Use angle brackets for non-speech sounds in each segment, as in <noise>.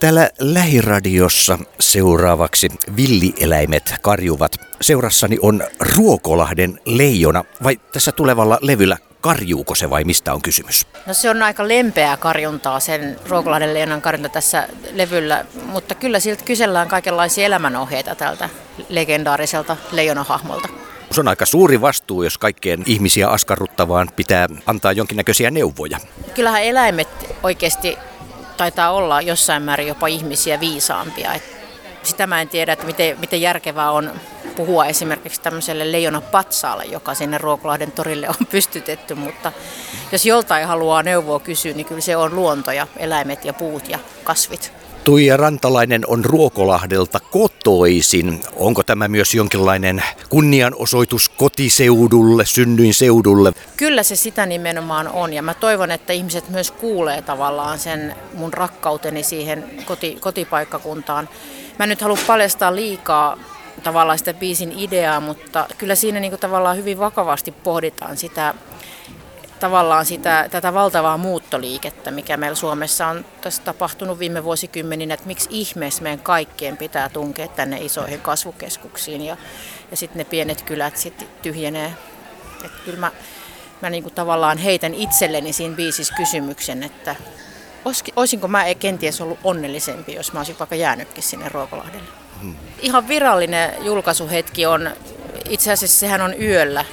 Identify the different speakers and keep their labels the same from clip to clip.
Speaker 1: Täällä lähiradiossa seuraavaksi villieläimet karjuvat. Seurassani on Ruokolahden leijona, vai tässä tulevalla levyllä karjuuko se vai mistä on kysymys?
Speaker 2: No se on aika lempeää karjuntaa, sen Ruokolahden leijonan karjunta tässä levyllä, mutta kyllä siltä kysellään kaikenlaisia elämänohjeita tältä legendaariselta leijonahahmolta.
Speaker 1: Se on aika suuri vastuu, jos kaikkien ihmisiä askarruttavaan pitää antaa jonkinnäköisiä neuvoja.
Speaker 2: Kyllähän eläimet oikeasti taitaa olla jossain määrin jopa ihmisiä viisaampia. Et sitä mä en tiedä, että miten, miten järkevää on puhua esimerkiksi tämmöiselle leijona patsaalle, joka sinne Ruokolahden torille on <laughs> pystytetty, mutta jos joltain haluaa neuvoa kysyä, niin kyllä se on luonto ja eläimet ja puut ja kasvit.
Speaker 1: Tuija Rantalainen on Ruokolahdelta kotoisin. Onko tämä myös jonkinlainen kunnianosoitus kotiseudulle, synnyinseudulle?
Speaker 2: Kyllä se sitä nimenomaan on ja mä toivon, että ihmiset myös kuulee tavallaan sen mun rakkauteni siihen koti, kotipaikkakuntaan. Mä nyt halua paljastaa liikaa tavallaan sitä biisin ideaa, mutta kyllä siinä niin kuin tavallaan hyvin vakavasti pohditaan sitä tavallaan sitä, tätä valtavaa muuttoliikettä, mikä meillä Suomessa on tässä tapahtunut viime vuosikymmeninä, että miksi ihmeessä meidän kaikkien pitää tunkea tänne isoihin kasvukeskuksiin ja, ja sitten ne pienet kylät sitten tyhjenee. Että kyllä mä, mä niin kuin tavallaan heitän itselleni siinä biisissä kysymyksen, että olisinko mä kenties ollut onnellisempi, jos mä olisin vaikka jäänytkin sinne Ruokolahdelle. Hmm. Ihan virallinen julkaisuhetki on, itse asiassa sehän on yöllä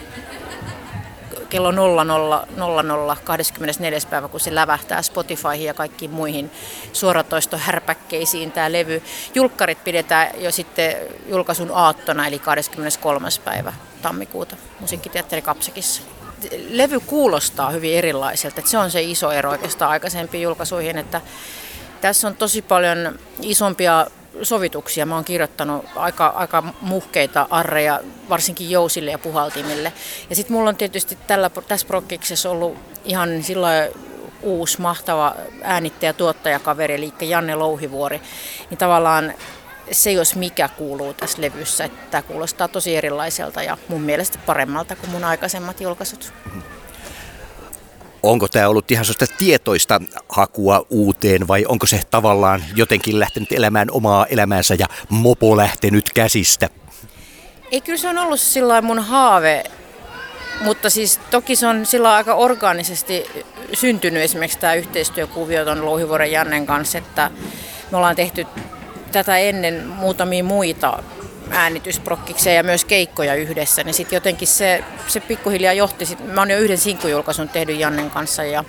Speaker 2: kello 00.00 24. päivä, kun se lävähtää Spotifyhin ja kaikkiin muihin suoratoistohärpäkkeisiin tämä levy. Julkkarit pidetään jo sitten julkaisun aattona, eli 23. päivä tammikuuta musiikkiteatteri Kapsekissa. Levy kuulostaa hyvin erilaiselta, että se on se iso ero oikeastaan aikaisempiin julkaisuihin, että tässä on tosi paljon isompia sovituksia. Mä oon kirjoittanut aika, aika muhkeita arreja, varsinkin jousille ja puhaltimille. Ja sitten mulla on tietysti tällä, tässä prokkiksessa ollut ihan silloin uusi mahtava äänittäjä tuottajakaveri, eli Janne Louhivuori. Niin tavallaan se jos mikä kuuluu tässä levyssä, että tämä kuulostaa tosi erilaiselta ja mun mielestä paremmalta kuin mun aikaisemmat julkaisut.
Speaker 1: Onko tämä ollut ihan sellaista tietoista hakua uuteen vai onko se tavallaan jotenkin lähtenyt elämään omaa elämäänsä ja mopo lähtenyt käsistä?
Speaker 2: Ei, kyllä se on ollut sillä mun haave, mutta siis toki se on sillä aika orgaanisesti syntynyt esimerkiksi tämä yhteistyökuvio tuon Louhivuoren Jannen kanssa, että me ollaan tehty tätä ennen muutamia muita äänitysprokkikseen ja myös keikkoja yhdessä, niin sitten jotenkin se, se pikkuhiljaa johti. Sit, mä oon jo yhden sinkkujulkaisun tehnyt Jannen kanssa ja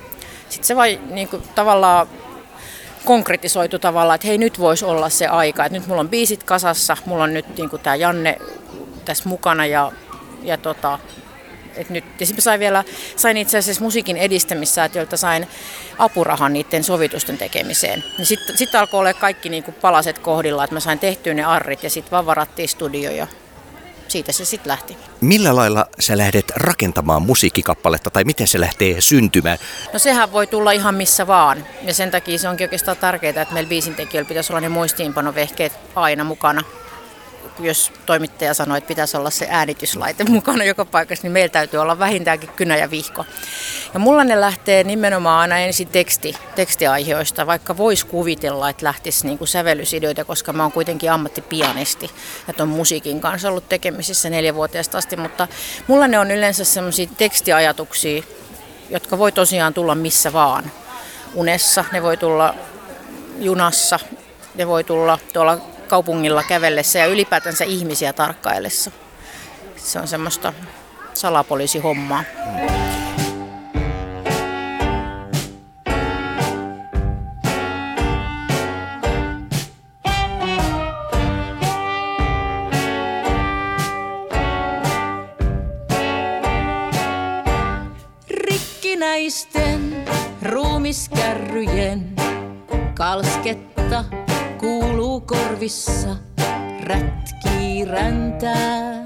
Speaker 2: sitten se vai niin tavallaan konkretisoitu tavallaan, että hei nyt voisi olla se aika, että nyt mulla on biisit kasassa, mulla on nyt niin tämä Janne tässä mukana ja, ja tota, et nyt, ja sitten sain vielä, sain itse asiassa musiikin edistämissäätiöltä sain apurahan niiden sovitusten tekemiseen. Niin sitten sit alkoi olla kaikki niinku palaset kohdilla, että mä sain tehtyä ne arrit ja sitten vaan varattiin studio ja siitä se sitten lähti.
Speaker 1: Millä lailla sä lähdet rakentamaan musiikkikappaletta tai miten se lähtee syntymään?
Speaker 2: No sehän voi tulla ihan missä vaan. Ja sen takia se onkin oikeastaan tärkeää, että meillä biisintekijöillä pitäisi olla ne muistiinpanovehkeet aina mukana jos toimittaja sanoi, että pitäisi olla se äänityslaite <laughs> mukana joka paikassa, niin meillä täytyy olla vähintäänkin kynä ja vihko. Ja mulla ne lähtee nimenomaan aina ensin teksti, tekstiaiheista, vaikka voisi kuvitella, että lähtisi niin kuin sävellysideoita, koska mä oon kuitenkin ammattipianisti ja tuon musiikin kanssa ollut tekemisissä neljävuotiaasta asti, mutta mulla ne on yleensä sellaisia tekstiajatuksia, jotka voi tosiaan tulla missä vaan. Unessa, ne voi tulla junassa, ne voi tulla tuolla kaupungilla kävellessä ja ylipäätänsä ihmisiä tarkkaillessa. Se on semmoista salapoliisihommaa.
Speaker 3: Rikkinäisten ruumiskärryjen kalsketta korvissa, rätkii räntää.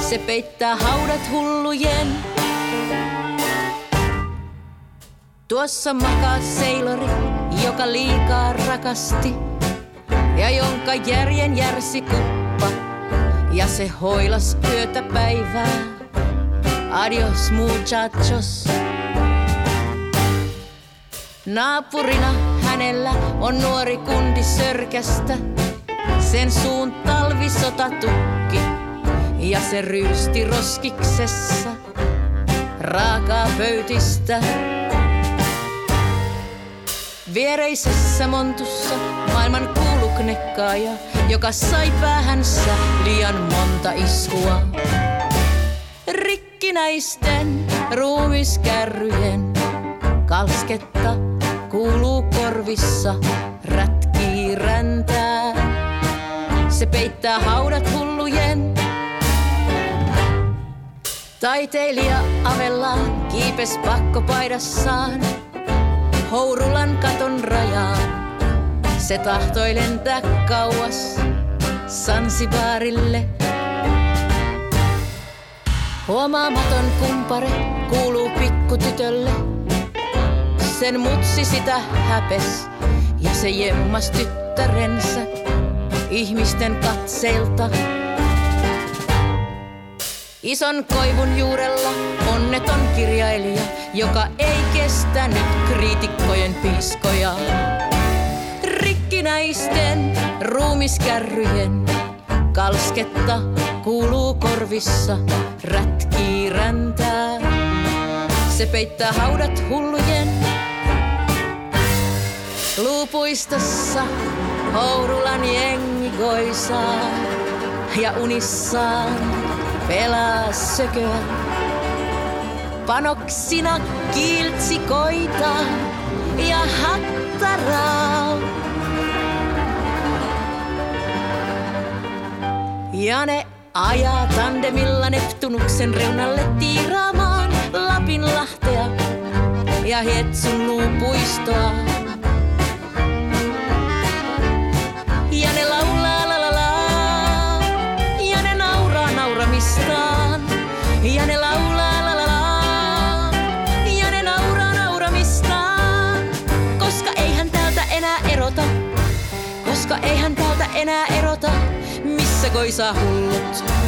Speaker 3: Se peittää haudat hullujen. Tuossa makaa seilori, joka liikaa rakasti ja jonka järjen järsi kuppa ja se hoilas yötä päivää. Adios muchachos. Naapurina hänellä on nuori kundi sörkästä. Sen suun talvisota tukki ja se ryysti roskiksessa raakaa pöytistä. Viereisessä montussa maailman kuuluknekkaaja, joka sai päähänsä liian monta iskua. Rikkinäisten ruumiskärryjen kalsketta kuuluu korvissa, rätkii räntää. Se peittää haudat hullujen. Taiteilija avellaan kiipes pakkopaidassaan Hourulan katon rajaan. Se tahtoi lentää kauas Sansibaarille. Huomaamaton kumpare kuuluu pikkutytölle. Sen mutsi sitä häpes ja se jemmas tyttärensä ihmisten katseilta. Ison koivun juurella onneton kirjailija, joka ei kestänyt kriitikkojen piskoja. Rikkinäisten ruumiskärryjen kalsketta kuuluu korvissa, rätkii räntää. Se peittää haudat hullujen luupuistossa Hourulan jengi goisaa ja unissaan pelaa sököä. Panoksina kiltsikoita ja hattaraa. Ja ne ajaa tandemilla Neptunuksen reunalle tiiraamaan Lapinlahtea ja Hietsun luupuistoa. Koska eihän täältä enää erota, missä koisaa hullut.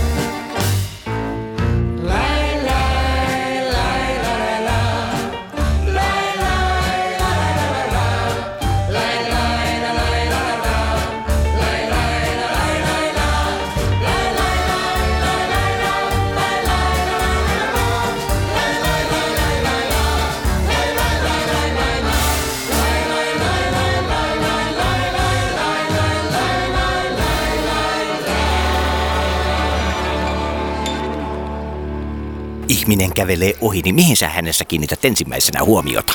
Speaker 1: Ihminen kävelee ohi, niin mihin sä hänessä kiinnität ensimmäisenä huomiota?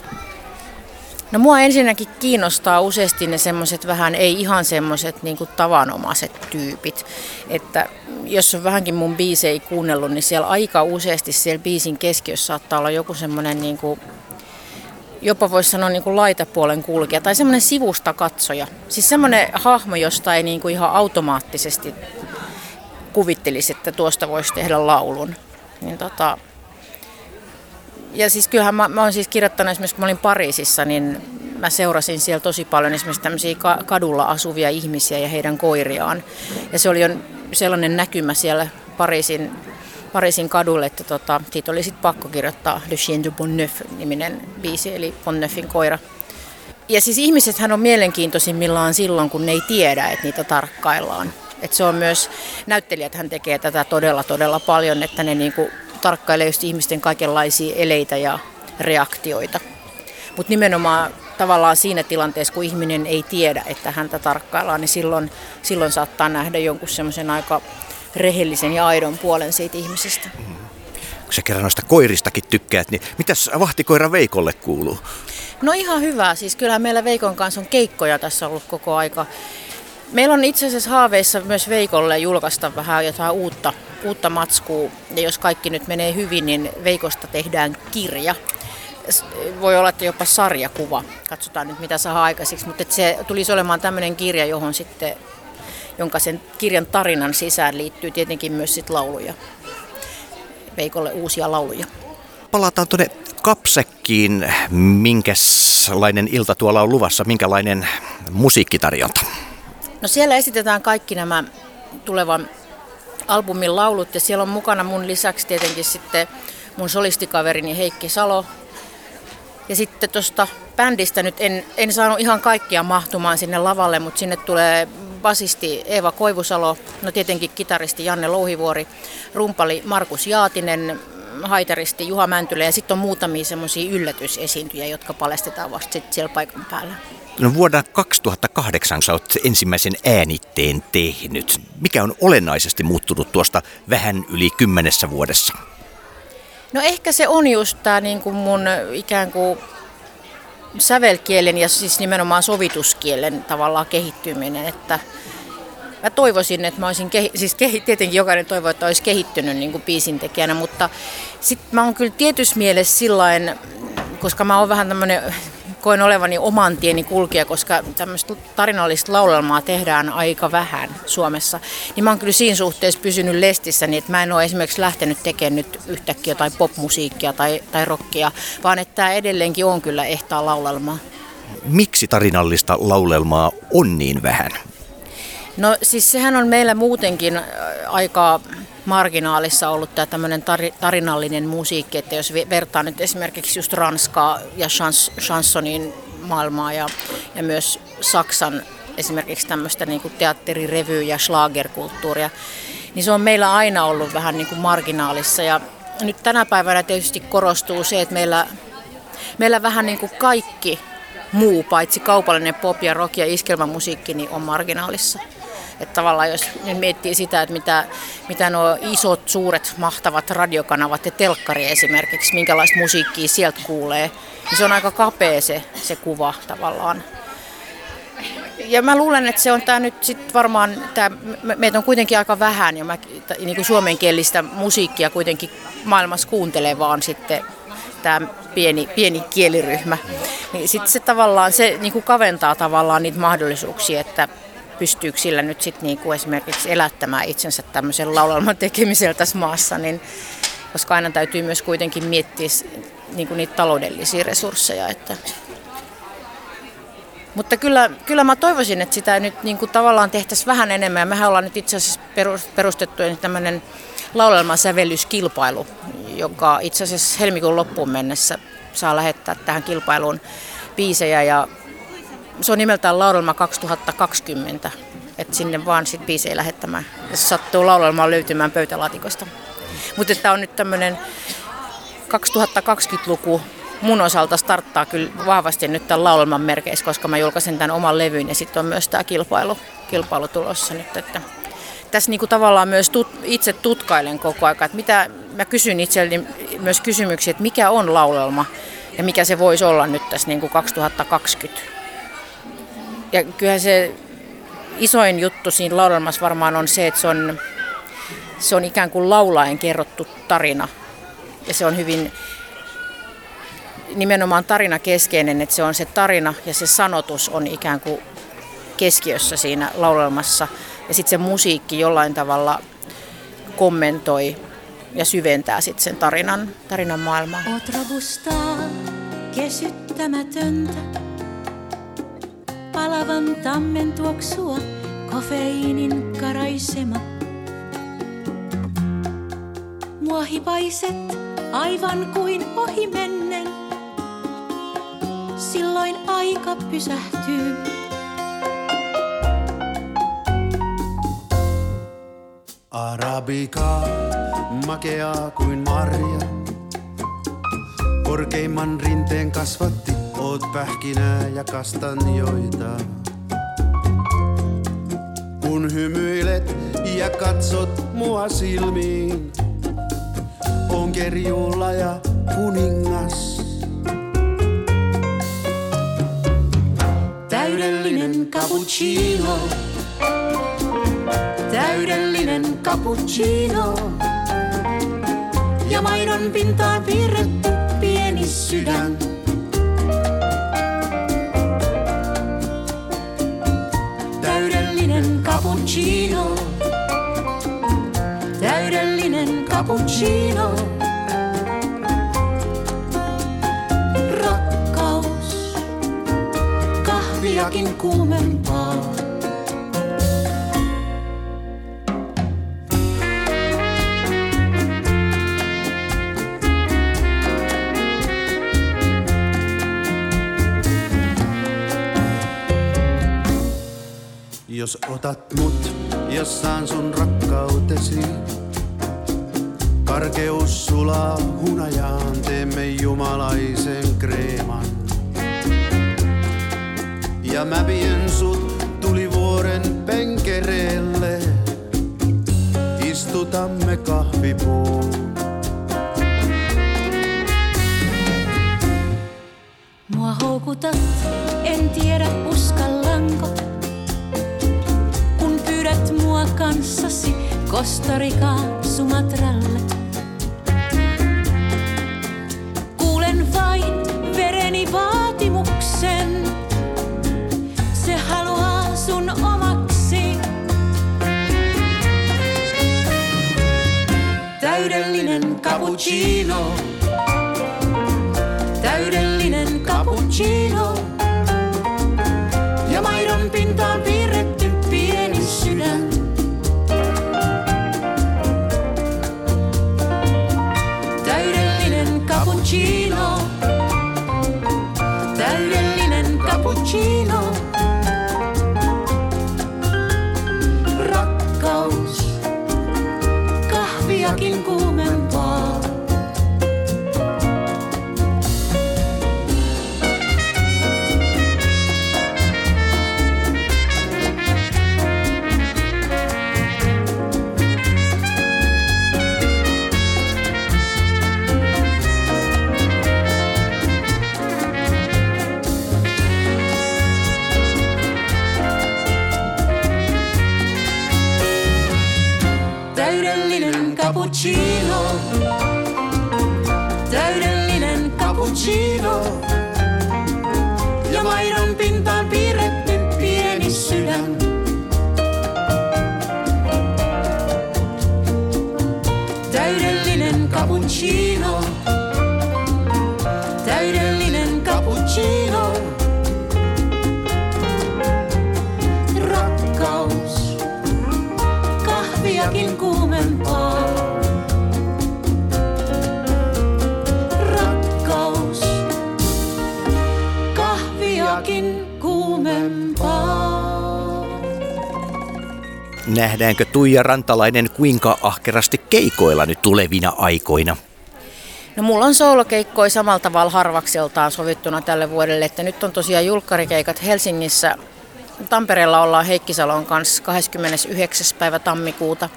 Speaker 2: No mua ensinnäkin kiinnostaa useasti ne semmoiset vähän, ei ihan semmoiset niin tavanomaiset tyypit. Että jos on vähänkin mun biisei kuunnellut, niin siellä aika useasti siellä biisin keskiössä saattaa olla joku semmoinen niin kuin, jopa voisi sanoa niin kuin laitapuolen kulkija tai semmoinen sivusta katsoja. Siis semmoinen hahmo, josta ei niin kuin ihan automaattisesti kuvittelisi, että tuosta voisi tehdä laulun. Niin tota, ja siis kyllähän mä, mä oon siis kirjoittanut esimerkiksi, kun mä olin Pariisissa, niin mä seurasin siellä tosi paljon esimerkiksi tämmöisiä kadulla asuvia ihmisiä ja heidän koiriaan. Ja se oli jo sellainen näkymä siellä Pariisin, Pariisin kadulle, että tota, siitä oli sitten pakko kirjoittaa Le Chien de Bonneuf-niminen biisi, eli Bonneufin koira. Ja siis ihmisethän on mielenkiintoisimmillaan silloin, kun ne ei tiedä, että niitä tarkkaillaan. Et se on myös, näyttelijät hän tekee tätä todella todella paljon, että ne niinku tarkkailee just ihmisten kaikenlaisia eleitä ja reaktioita. Mutta nimenomaan tavallaan siinä tilanteessa, kun ihminen ei tiedä, että häntä tarkkaillaan, niin silloin, silloin saattaa nähdä jonkun semmoisen aika rehellisen ja aidon puolen siitä ihmisestä.
Speaker 1: Kun sä kerran noista koiristakin tykkäät, niin mitäs vahtikoira Veikolle kuuluu?
Speaker 2: No ihan hyvä. Siis kyllähän meillä Veikon kanssa on keikkoja tässä ollut koko aika. Meillä on itse asiassa haaveissa myös Veikolle julkaista vähän jotain uutta, uutta matskua. Ja jos kaikki nyt menee hyvin, niin Veikosta tehdään kirja. Voi olla, että jopa sarjakuva. Katsotaan nyt, mitä saa aikaiseksi. Mutta se tulisi olemaan tämmöinen kirja, johon sitten, jonka sen kirjan tarinan sisään liittyy tietenkin myös sit lauluja. Veikolle uusia lauluja.
Speaker 1: Palataan tuonne Kapsekkiin. Minkälainen ilta tuolla on luvassa? Minkälainen musiikkitarjonta?
Speaker 2: No siellä esitetään kaikki nämä tulevan albumin laulut ja siellä on mukana mun lisäksi tietenkin sitten mun solistikaverini Heikki Salo. Ja sitten tuosta bändistä nyt en, en saanut ihan kaikkia mahtumaan sinne lavalle, mutta sinne tulee basisti Eeva Koivusalo, no tietenkin kitaristi Janne Louhivuori, rumpali Markus Jaatinen, haitaristi Juha Mäntylä ja sitten on muutamia semmoisia yllätysesiintyjä, jotka paljastetaan vasta sit siellä paikan päällä.
Speaker 1: No vuonna 2008 sä oot ensimmäisen äänitteen tehnyt. Mikä on olennaisesti muuttunut tuosta vähän yli kymmenessä vuodessa?
Speaker 2: No ehkä se on just tämä niin kuin mun ikään kuin sävelkielen ja siis nimenomaan sovituskielen tavallaan kehittyminen, että mä toivoisin, että mä olisin, kehi- siis kehi- tietenkin jokainen toivoo, että olisi kehittynyt niin kuin biisintekijänä, mutta sitten mä oon kyllä tietyssä mielessä sillain, koska mä oon vähän tämmöinen koen olevani oman tieni kulkija, koska tämmöistä tarinallista laulelmaa tehdään aika vähän Suomessa. Niin mä oon kyllä siinä suhteessa pysynyt lestissä, niin että mä en ole esimerkiksi lähtenyt tekemään nyt yhtäkkiä jotain popmusiikkia tai, tai rockia, vaan että tämä edelleenkin on kyllä ehtaa laulelmaa.
Speaker 1: Miksi tarinallista laulelmaa on niin vähän?
Speaker 2: No siis sehän on meillä muutenkin äh, aika marginaalissa ollut tämä tämmöinen tarinallinen musiikki, että jos vertaa nyt esimerkiksi just Ranskaa ja chans, chansonin maailmaa ja, ja myös Saksan esimerkiksi tämmöistä niin teatterirevy- ja schlagerkulttuuria, niin se on meillä aina ollut vähän niin kuin marginaalissa ja nyt tänä päivänä tietysti korostuu se, että meillä, meillä vähän niin kuin kaikki muu, paitsi kaupallinen pop ja rock ja iskelmämusiikki, niin on marginaalissa. Että tavallaan jos nyt miettii sitä, että mitä, mitä nuo isot, suuret, mahtavat radiokanavat ja telkkari esimerkiksi, minkälaista musiikkia sieltä kuulee, niin se on aika kapea se, se kuva tavallaan. Ja mä luulen, että se on tämä nyt sitten varmaan, tää, meitä on kuitenkin aika vähän ja mä, niin kuin suomenkielistä musiikkia kuitenkin maailmassa kuuntelee vaan sitten tämä pieni, pieni kieliryhmä. Niin sitten se tavallaan, se niin kuin kaventaa tavallaan niitä mahdollisuuksia, että pystyykö sillä nyt sitten niin kuin esimerkiksi elättämään itsensä tämmöisen laulelman tekemisellä tässä maassa, niin, koska aina täytyy myös kuitenkin miettiä niin kuin niitä taloudellisia resursseja. Että. Mutta kyllä, kyllä mä toivoisin, että sitä nyt niin kuin tavallaan tehtäisiin vähän enemmän. Ja mehän ollaan nyt itse asiassa perustettu tämmöinen laulelmasävellyskilpailu, joka itse asiassa helmikuun loppuun mennessä saa lähettää tähän kilpailuun biisejä ja se on nimeltään Laulelma 2020, että sinne vaan sit biisejä lähettämään, jos sattuu laulelmaan löytymään pöytälaatikosta. Mutta tämä on nyt tämmöinen 2020-luku mun osalta starttaa kyllä vahvasti nyt tämän laulelman merkeissä, koska mä julkaisen tämän oman levyn ja sitten on myös tämä kilpailu, kilpailu tulossa nyt, että tässä niinku tavallaan myös tut, itse tutkailen koko ajan, että mitä, mä kysyn itselleni myös kysymyksiä, että mikä on laulelma ja mikä se voisi olla nyt tässä niinku 2020 ja kyllähän se isoin juttu siinä laulelmassa varmaan on se, että se on, se on ikään kuin laulaen kerrottu tarina. Ja se on hyvin nimenomaan tarina keskeinen, että se on se tarina ja se sanotus on ikään kuin keskiössä siinä laulelmassa. Ja sitten se musiikki jollain tavalla kommentoi ja syventää sitten sen tarinan, tarinan maailmaa.
Speaker 4: Oot ravustaa kesyttämätöntä palavan tammen tuoksua, kofeiinin karaisema. Muohipaiset aivan kuin ohi mennen, silloin aika pysähtyy.
Speaker 5: Arabika, makeaa kuin marja. Korkeimman rinteen kasvatti Oot pähkinää ja kastanjoita. Kun hymyilet ja katsot mua silmiin, on kerjuulla ja kuningas.
Speaker 4: Täydellinen cappuccino. Täydellinen cappuccino. Ja maidon pintaan piirretty pieni sydän. Cappuccino. Täydellinen cappuccino. Rakkaus, kahviakin kuumempaa.
Speaker 5: Jos otat mut, jos saan sun rakkautesi. Karkeus sulaa hunajaan, teemme jumalaisen kreeman. Ja mä vien sut tulivuoren penkereelle. Istutamme kahvipuun.
Speaker 3: Mua houkutat, en tiedä uskallanko. Mua kanssasi Kostarikaan Sumatralle. Kuulen vain vereni vaatimuksen. Se haluaa sun omaksi. Täydellinen cappuccino. Täydellinen cappuccino. Ja maidon pintaan piirretty pieni sydän. Täydellinen cappuccino.
Speaker 1: Nähdäänkö Tuija Rantalainen kuinka ahkerasti keikoilla nyt tulevina aikoina?
Speaker 2: No mulla on soolokeikkoi samalla tavalla harvakseltaan sovittuna tälle vuodelle, että nyt on tosiaan julkkarikeikat Helsingissä. Tampereella ollaan Heikkisalon kanssa 29. päivä tammikuuta.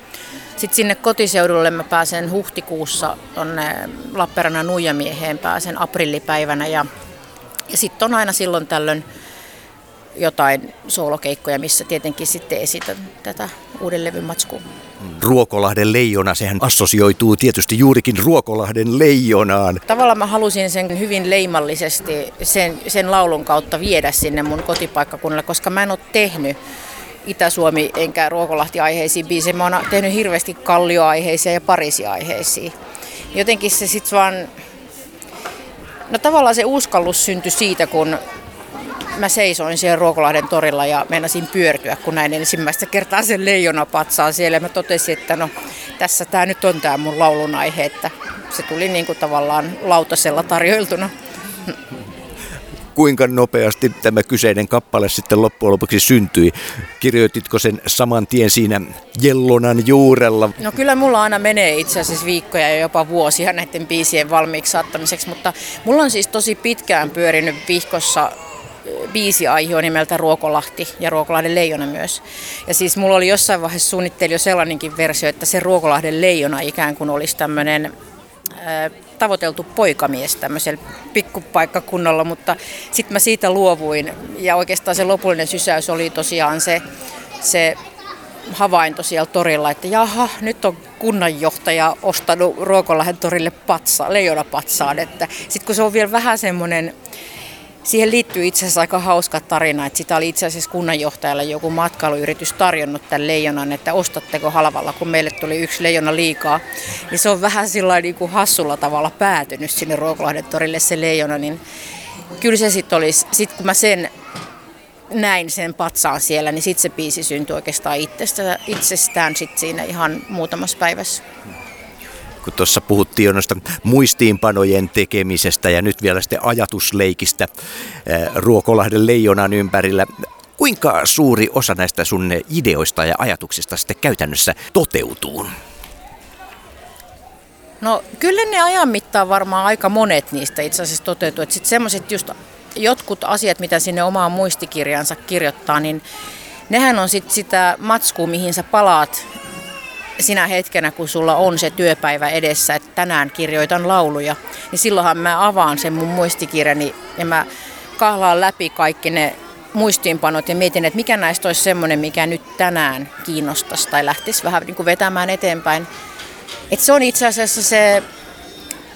Speaker 2: Sitten sinne kotiseudulle mä pääsen huhtikuussa tonne Lappeenrannan Nuijamieheen pääsen aprillipäivänä ja, ja sitten on aina silloin tällöin jotain soolokeikkoja, missä tietenkin sitten esitän tätä uuden levyn matskua.
Speaker 1: Ruokolahden leijona, sehän assosioituu tietysti juurikin Ruokolahden leijonaan.
Speaker 2: Tavallaan mä halusin sen hyvin leimallisesti sen, sen laulun kautta viedä sinne mun kotipaikkakunnalle, koska mä en ole tehnyt Itä-Suomi enkä Ruokolahti-aiheisiin biisejä. Mä oon tehnyt hirveästi Kallio-aiheisia ja Parisi-aiheisia. Jotenkin se sitten vaan... No tavallaan se uskallus syntyi siitä, kun mä seisoin siellä Ruokolahden torilla ja meinasin pyörtyä, kun näin ensimmäistä kertaa sen leijona patsaa siellä. Mä totesin, että no tässä tämä nyt on tämä mun laulun aihe, että se tuli niin kuin tavallaan lautasella tarjoiltuna.
Speaker 1: Kuinka nopeasti tämä kyseinen kappale sitten loppujen lopuksi syntyi? Kirjoititko sen saman tien siinä Jellonan juurella?
Speaker 2: No kyllä mulla aina menee itse asiassa viikkoja ja jopa vuosia näiden biisien valmiiksi saattamiseksi, mutta mulla on siis tosi pitkään pyörinyt vihkossa biisiaihe on nimeltä Ruokolahti ja Ruokolahden leijona myös. Ja siis mulla oli jossain vaiheessa suunnitteli jo sellainenkin versio, että se Ruokolahden leijona ikään kuin olisi tämmöinen tavoiteltu poikamies tämmöisellä pikkupaikkakunnalla, mutta sitten mä siitä luovuin ja oikeastaan se lopullinen sysäys oli tosiaan se, se havainto siellä torilla, että jaha, nyt on kunnanjohtaja ostanut Ruokolahden torille patsa, leijonapatsaan, sitten kun se on vielä vähän semmoinen Siihen liittyy itse asiassa aika hauska tarina, että sitä oli itse asiassa kunnanjohtajalle joku matkailuyritys tarjonnut tämän leijonan, että ostatteko halvalla, kun meille tuli yksi leijona liikaa. Niin se on vähän sillä niin kuin hassulla tavalla päätynyt sinne Ruokolahden torille se leijona, niin kyllä se sitten olisi, sit kun mä sen näin sen patsaan siellä, niin sitten se biisi syntyi oikeastaan itsestä, itsestään sit siinä ihan muutamassa päivässä
Speaker 1: kun tuossa puhuttiin jo noista muistiinpanojen tekemisestä ja nyt vielä sitten ajatusleikistä Ruokolahden leijonan ympärillä. Kuinka suuri osa näistä sun ideoista ja ajatuksista sitten käytännössä toteutuu?
Speaker 2: No kyllä ne ajan mittaan varmaan aika monet niistä itse asiassa toteutuu. Sitten semmoiset just jotkut asiat, mitä sinne omaan muistikirjaansa kirjoittaa, niin nehän on sitten sitä matskua, mihin sä palaat sinä hetkenä, kun sulla on se työpäivä edessä, että tänään kirjoitan lauluja, niin silloinhan mä avaan sen mun muistikirjani ja mä kahlaan läpi kaikki ne muistiinpanot ja mietin, että mikä näistä olisi semmoinen, mikä nyt tänään kiinnostaisi tai lähtisi vähän niin kuin vetämään eteenpäin. Et se on itse asiassa se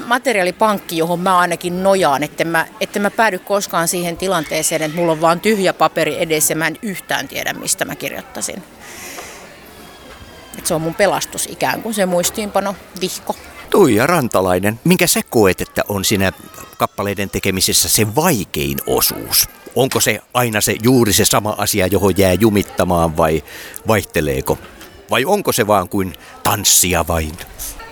Speaker 2: materiaalipankki, johon mä ainakin nojaan, että mä, että mä päädy koskaan siihen tilanteeseen, että mulla on vaan tyhjä paperi edessä ja mä en yhtään tiedä, mistä mä kirjoittaisin. Et se on mun pelastus ikään kuin se muistiinpano, vihko.
Speaker 1: Tuija Rantalainen, minkä sä koet, että on siinä kappaleiden tekemisessä se vaikein osuus? Onko se aina se juuri se sama asia, johon jää jumittamaan vai vaihteleeko? Vai onko se vaan kuin tanssia vain?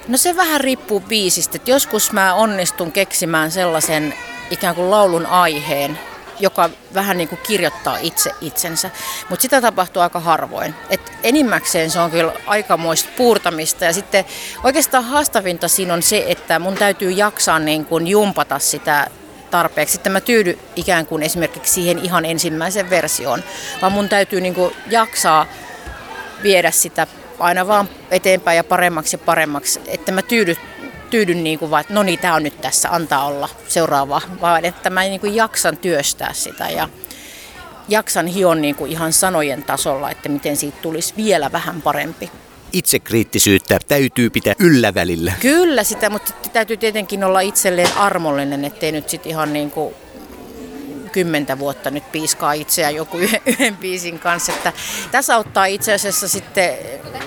Speaker 2: No se vähän riippuu biisistä. Et joskus mä onnistun keksimään sellaisen ikään kuin laulun aiheen, joka vähän niin kuin kirjoittaa itse itsensä. Mutta sitä tapahtuu aika harvoin. Et enimmäkseen se on kyllä aikamoista puurtamista. Ja sitten oikeastaan haastavinta siinä on se, että mun täytyy jaksaa niin kuin jumpata sitä tarpeeksi. Sitten mä tyydy ikään kuin esimerkiksi siihen ihan ensimmäiseen versioon, vaan mun täytyy niin kuin jaksaa viedä sitä aina vaan eteenpäin ja paremmaksi ja paremmaksi, että mä tyydy, tyydyn niin kuin vaan, että no niin, tämä on nyt tässä, antaa olla seuraava, vaan että mä niin kuin jaksan työstää sitä ja jaksan hion niin kuin ihan sanojen tasolla, että miten siitä tulisi vielä vähän parempi.
Speaker 1: Itsekriittisyyttä täytyy pitää yllä välillä.
Speaker 2: Kyllä sitä, mutta täytyy tietenkin olla itselleen armollinen, ettei nyt sitten ihan niin kuin kymmentä vuotta nyt piiskaa itseään joku yhden, biisin kanssa. Että tässä auttaa itse asiassa sitten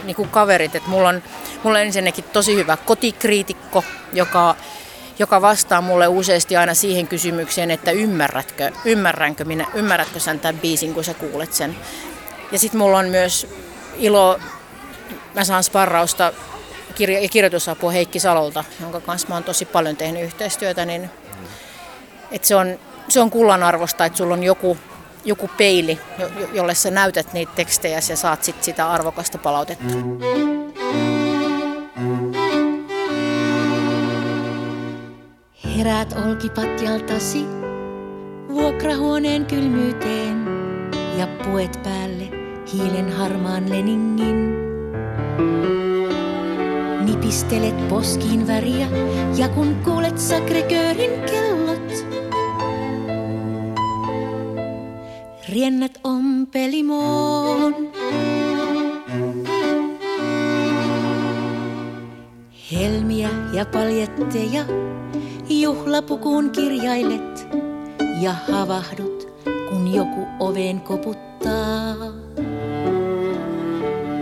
Speaker 2: niin kuin kaverit, että mulla on, mulla on ensinnäkin tosi hyvä kotikriitikko, joka, joka vastaa mulle useasti aina siihen kysymykseen, että ymmärrätkö, ymmärränkö minä, ymmärrätkö sen tämän biisin, kun sä kuulet sen. Ja sitten mulla on myös ilo, mä saan sparrausta kirja- ja kirjoitusapua Heikki Salolta, jonka kanssa mä oon tosi paljon tehnyt yhteistyötä, niin että se on, se on kullan arvosta, että sulla on joku, joku peili, jo- jo- jolle sä näytät niitä tekstejä ja saat sit sitä arvokasta palautetta.
Speaker 3: Herät olkipatjaltasi vuokrahuoneen kylmyyteen ja puet päälle hiilen harmaan leningin. Nipistelet poskiin väriä ja kun kuulet Sacré-Cœurin kellot, riennät ompelimoon. Helmiä ja paljetteja juhlapukuun kirjailet ja havahdut, kun joku oveen koputtaa.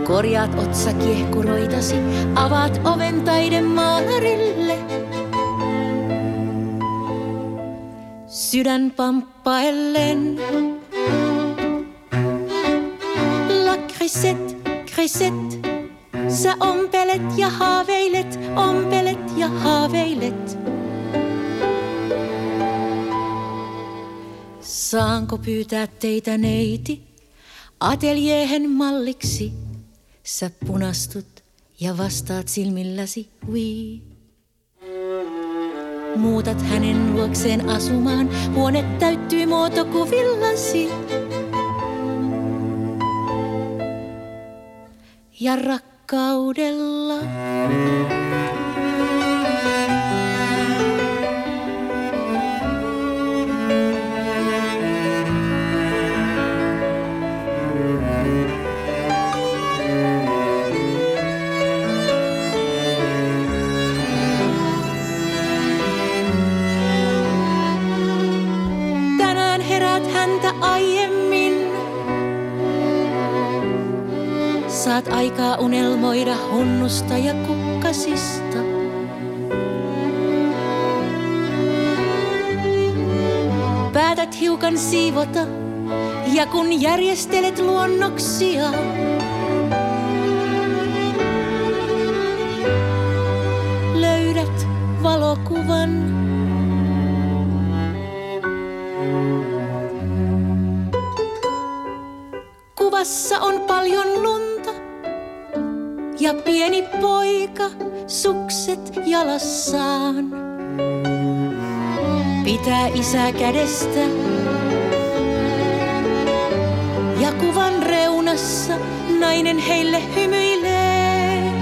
Speaker 3: Korjaat otsakiehkuroitasi, avaat oven taidemaalarille. Sydän pamppaellen. La Grisette, Grisette, sä ompelet ja haaveilet, ompelet ja haaveilet. Saanko pyytää teitä neiti ateljeen malliksi? Sä punastut ja vastaat silmilläsi oui. Muutat hänen luokseen asumaan, huone täyttyy muotokuvillasi. Ja rakkaudella. Tänään herät häntä aiemmin. Saat aikaa unelmoida hunnusta ja kukkasista. Päätät hiukan siivota ja kun järjestelet luonnoksia, löydät valokuvan.
Speaker 6: tuvassa on paljon lunta. Ja pieni poika sukset jalassaan. Pitää isä kädestä. Ja kuvan reunassa nainen heille hymyilee.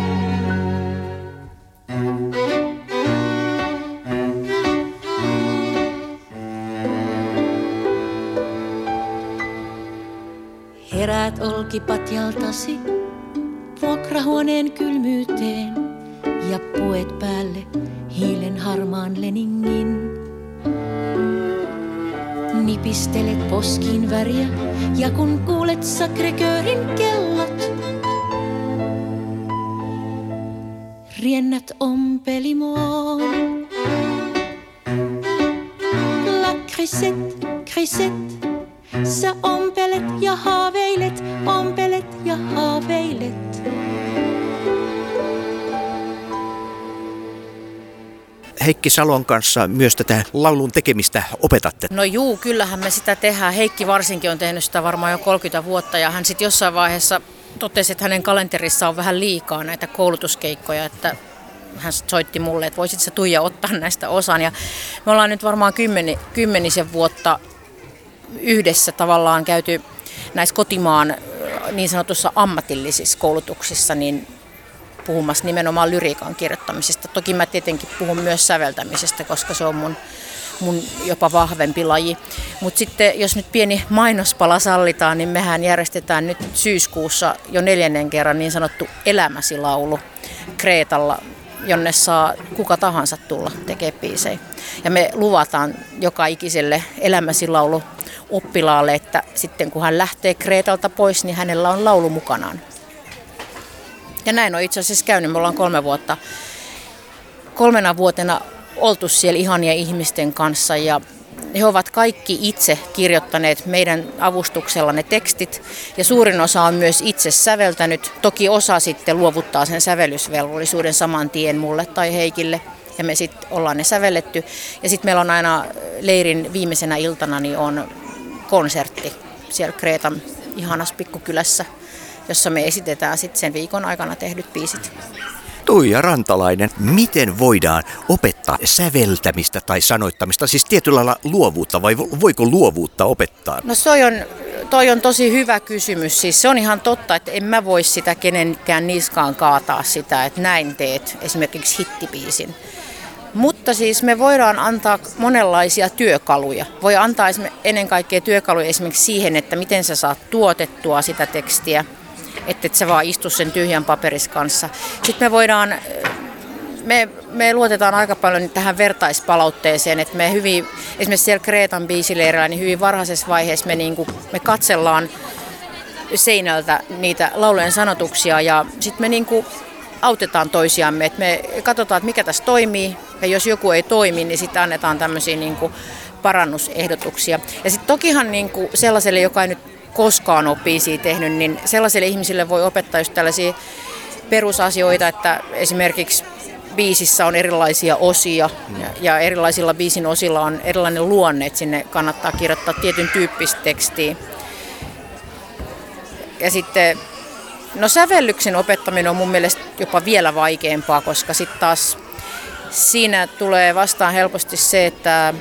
Speaker 6: Heräät olkipatjaltasi vuokrahuoneen kylmyyteen ja puet päälle hiilen harmaan leningin. Nipistelet poskin väriä ja kun kuulet Sacré-Cœurin kellot, riennät ompelimoon. La Crisette, Crisette, sä ompelet ja haaveilet,
Speaker 1: Heikki Salon kanssa myös tätä laulun tekemistä opetatte.
Speaker 2: No juu, kyllähän me sitä tehdään. Heikki varsinkin on tehnyt sitä varmaan jo 30 vuotta ja hän sitten jossain vaiheessa totesi, että hänen kalenterissa on vähän liikaa näitä koulutuskeikkoja, että hän soitti mulle, että voisit sä Tuija ottaa näistä osan. Ja me ollaan nyt varmaan kymmeni, kymmenisen vuotta yhdessä tavallaan käyty näissä kotimaan niin sanotussa ammatillisissa koulutuksissa, niin puhumassa nimenomaan lyriikan kirjoittamisesta. Toki mä tietenkin puhun myös säveltämisestä, koska se on mun, mun jopa vahvempi laji. Mutta sitten jos nyt pieni mainospala sallitaan, niin mehän järjestetään nyt syyskuussa jo neljännen kerran niin sanottu elämäsi laulu Kreetalla, jonne saa kuka tahansa tulla tekemään biisejä. Ja me luvataan joka ikiselle elämäsi laulu oppilaalle, että sitten kun hän lähtee Kreetalta pois, niin hänellä on laulu mukanaan. Ja näin on itse asiassa käynyt. Me ollaan kolme vuotta, kolmena vuotena oltu siellä ihania ihmisten kanssa ja he ovat kaikki itse kirjoittaneet meidän avustuksella ne tekstit ja suurin osa on myös itse säveltänyt. Toki osa sitten luovuttaa sen sävellysvelvollisuuden saman tien mulle tai Heikille ja me sitten ollaan ne sävelletty. Ja sitten meillä on aina leirin viimeisenä iltana niin on konsertti siellä Kreetan ihanassa pikkukylässä jossa me esitetään sitten sen viikon aikana tehdyt biisit.
Speaker 1: Tuija Rantalainen, miten voidaan opettaa säveltämistä tai sanoittamista, siis tietyllä lailla luovuutta vai voiko luovuutta opettaa?
Speaker 2: No toi on, toi on tosi hyvä kysymys. Siis se on ihan totta, että en mä voi sitä kenenkään niskaan kaataa sitä, että näin teet esimerkiksi hittibiisin. Mutta siis me voidaan antaa monenlaisia työkaluja. Voi antaa ennen kaikkea työkaluja esimerkiksi siihen, että miten sä saat tuotettua sitä tekstiä – että et sä vaan istu sen tyhjän paperis kanssa. Sitten me voidaan, me, me luotetaan aika paljon tähän vertaispalautteeseen, että me hyvin, esimerkiksi siellä Kreetan biisileirillä, niin hyvin varhaisessa vaiheessa me, niin kuin, me katsellaan seinältä niitä laulujen sanotuksia ja sitten me niin kuin autetaan toisiamme, että me katsotaan, että mikä tässä toimii ja jos joku ei toimi, niin sitten annetaan tämmöisiä niin kuin parannusehdotuksia. Ja sitten tokihan niin kuin sellaiselle, joka ei nyt koskaan ole biisiä tehnyt, niin sellaisille ihmisille voi opettaa just tällaisia perusasioita, että esimerkiksi biisissä on erilaisia osia ja, ja erilaisilla biisin osilla on erilainen luonne, että sinne kannattaa kirjoittaa tietyn tyyppistä tekstiä. Ja sitten, no sävellyksen opettaminen on mun mielestä jopa vielä vaikeampaa, koska sitten taas siinä tulee vastaan helposti se, että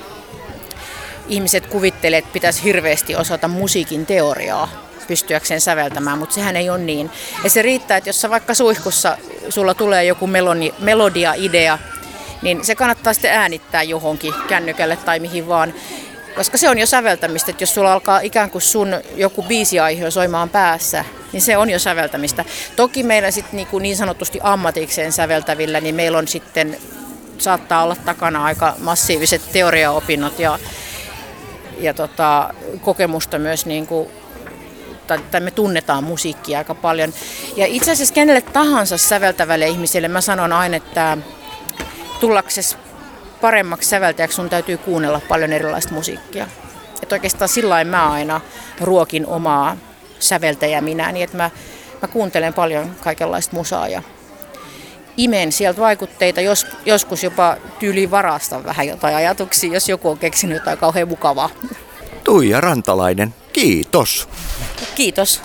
Speaker 2: ihmiset kuvittelee, että pitäisi hirveästi osata musiikin teoriaa pystyäkseen säveltämään, mutta sehän ei ole niin. Ja se riittää, että jos sä vaikka suihkussa sulla tulee joku meloni, melodia-idea, niin se kannattaa sitten äänittää johonkin kännykälle tai mihin vaan. Koska se on jo säveltämistä, että jos sulla alkaa ikään kuin sun joku biisiaihe soimaan päässä, niin se on jo säveltämistä. Toki meillä sitten niin, niin sanotusti ammatikseen säveltävillä, niin meillä on sitten, saattaa olla takana aika massiiviset teoriaopinnot ja ja tota, kokemusta myös niin kuin, tai, tai me tunnetaan musiikkia aika paljon. Ja itse asiassa kenelle tahansa säveltävälle ihmiselle mä sanon aina, että tullaksesi paremmaksi säveltäjäksi sun täytyy kuunnella paljon erilaista musiikkia. Että oikeastaan sillä mä aina ruokin omaa säveltäjä minä, niin että mä, mä kuuntelen paljon kaikenlaista musaa ja imen sieltä vaikutteita, jos, joskus jopa tyyli varastan vähän jotain ajatuksia, jos joku on keksinyt jotain kauhean mukavaa.
Speaker 1: Tuija Rantalainen, kiitos.
Speaker 2: Kiitos.